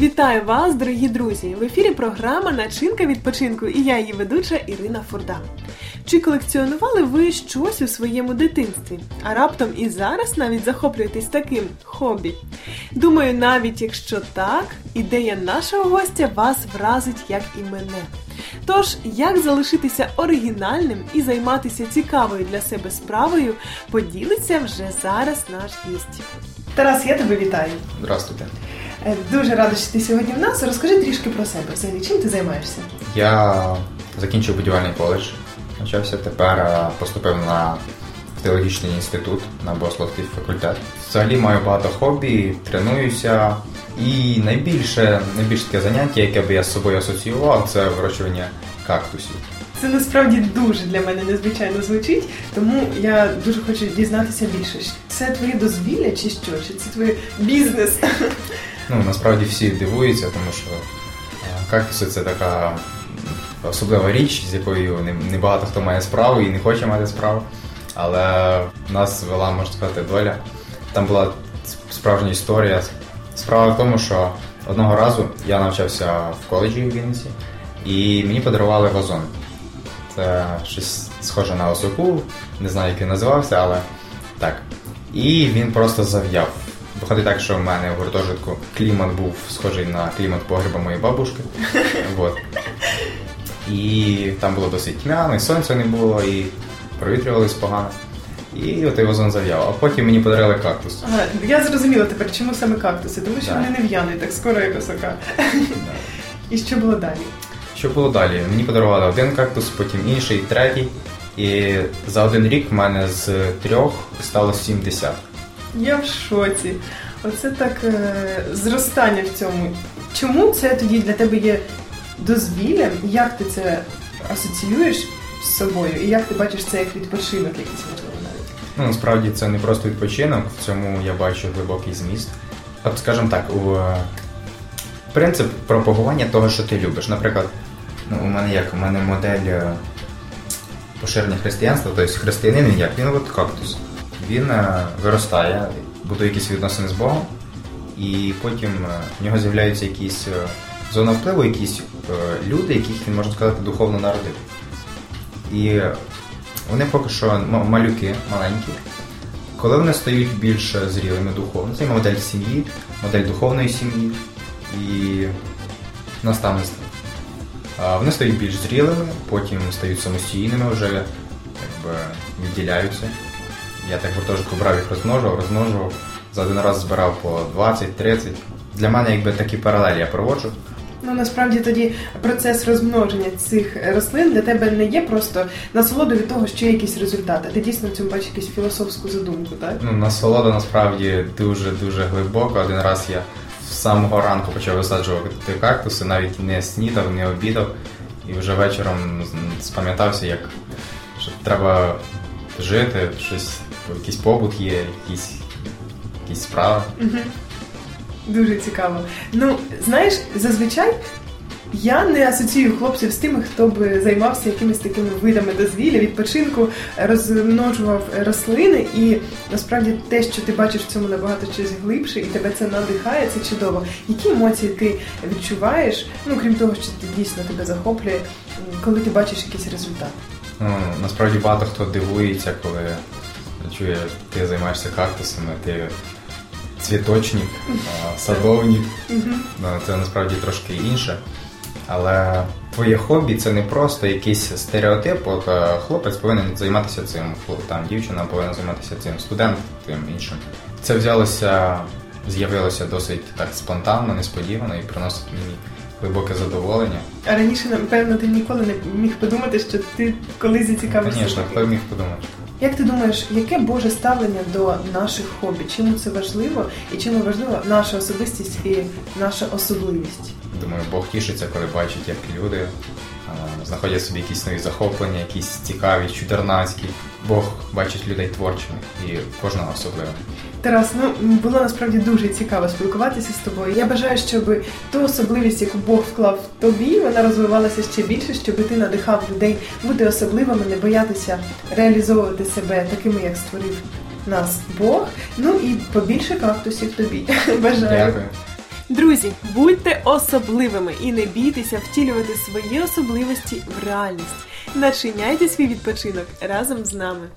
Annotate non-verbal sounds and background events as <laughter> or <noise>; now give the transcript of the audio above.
Вітаю вас, дорогі друзі! В ефірі програма Начинка відпочинку і я її ведуча Ірина Фурда. Чи колекціонували ви щось у своєму дитинстві? А раптом і зараз навіть захоплюєтесь таким хобі? Думаю, навіть якщо так, ідея нашого гостя вас вразить, як і мене. Тож, як залишитися оригінальним і займатися цікавою для себе справою, поділиться вже зараз наш гість. Тарас, я тебе вітаю. Здравствуйте. Е, Дуже рада, що ти сьогодні в нас. Розкажи трішки про себе. Взагалі, чим ти займаєшся? Я закінчив будівельний коледж, навчався тепер е, поступив на теологічний інститут на богословський факультет. Взагалі маю багато хобі, тренуюся. І найбільше, найбільше таке заняття, яке би я з собою асоціював, це вирощування кактусів. Це насправді дуже для мене незвичайно звучить, тому я дуже хочу дізнатися більше. Це твоє дозвілля чи що? Чи це твій бізнес? Ну, насправді всі дивуються, тому що е, кактуси це така особлива річ, з якою не- небагато хто має справу і не хоче мати справу. Але нас вела, можна сказати, доля. Там була справжня історія. Справа в тому, що одного разу я навчався в коледжі в Вінниці, і мені подарували вазон. Це щось схоже на осоку, не знаю, як він називався, але так. І він просто зав'яв. Виходить так, що в мене в гуртожитку клімат був схожий на клімат погреба моєї бабушки. <laughs> Вот. І там було досить тьмяно, і сонця не було, і провітрювалось погано. І от вазон зав'яв. А потім мені подарили кактус. Ага, я зрозуміла тепер, чому саме кактуси, тому що Да. вони не в'януть так скоро, як осока. <laughs> І що було далі? Що було далі? Мені подарували один кактус, потім інший, третій. І за один рік в мене з трьох стало 70. Я в шоці. Оце так е, зростання в цьому. Чому це тоді для тебе є дозвіллям? Як ти це асоціюєш з собою? І як ти бачиш це як відпочинок якийсь можливо навіть? Ну, насправді це не просто відпочинок, в цьому я бачу глибокий зміст. От, скажімо так, у е, принцип пропагування того, що ти любиш. Наприклад, ну, у мене як, у мене модель е, поширення християнства, тобто християнин він як, він от кактус. Він е, виростає, будує якісь відносини з Богом, і потім е, в нього з'являються якісь е, зона впливу, якісь люди, яких він, можна сказати, духовно народив. І вони поки що малюки, маленькі. Коли вони стають більш зрілими духовно, це модель сім'ї, модель духовної сім'ї і наставництва. Вони стають більш зрілими, потім стають самостійними, вже якби відділяються. Я так гуртожитку брав їх розмножував, розмножував, за один раз збирав по 20-30. Для мене якби такі паралелі я проводжу. Ну насправді тоді процес розмноження цих рослин для тебе не є просто насолодою від того, що є якісь результати. Ти дійсно в цьому бачиш якусь філософську задумку, так? Ну, насолода насправді дуже-дуже глибока. Один раз я з самого ранку почав висаджувати кактуси, навіть не снідав, не обідав. І вже вечором спам'ятався, як що треба жити, щось, якийсь побут є, якісь, якісь справи. Дуже цікаво. Ну, знаєш, зазвичай я не асоціюю хлопців з тими, хто би займався якимись такими видами дозвілля, відпочинку, розмножував рослини, і насправді те, що ти бачиш в цьому набагато щось глибше, і тебе це надихає, це чудово. Які емоції ти відчуваєш? Ну крім того, що ти дійсно тебе захоплює, коли ти бачиш якийсь результат. Ну, насправді багато хто дивується, коли чує, ти займаєшся кактусами, ти цвіточник, садовник. Ну, це насправді трошки інше. Але твоє хобі це не просто якийсь стереотип. От е, хлопець повинен займатися цим, там дівчина повинна займатися цим, студент тим іншим. Це взялося, з'явилося досить так спонтанно, несподівано і приносить мені глибоке задоволення. А раніше, напевно, ти ніколи не міг подумати, що ти колись зацікавишся. Звісно, хто міг подумати. Як ти думаєш, яке Боже ставлення до наших хобі? Чому це важливо? І чому важлива наша особистість і наша особливість? Думаю, Бог тішиться, коли бачить, як люди знаходять собі якісь нові захоплення, якісь цікаві, чудернацькі. Бог бачить людей творчими і кожного особливо. Тарас, ну було насправді дуже цікаво спілкуватися з тобою. Я бажаю, щоб ту особливість, яку Бог вклав в тобі, вона розвивалася ще більше, щоб ти надихав людей бути особливими, не боятися реалізовувати себе такими, як створив нас Бог. Ну і побільше кактусів тобі. <laughs> Бажаю. Дякую. Друзі, будьте особливими і не бійтеся втілювати свої особливості в реальність. Начиняйте свій відпочинок разом з нами.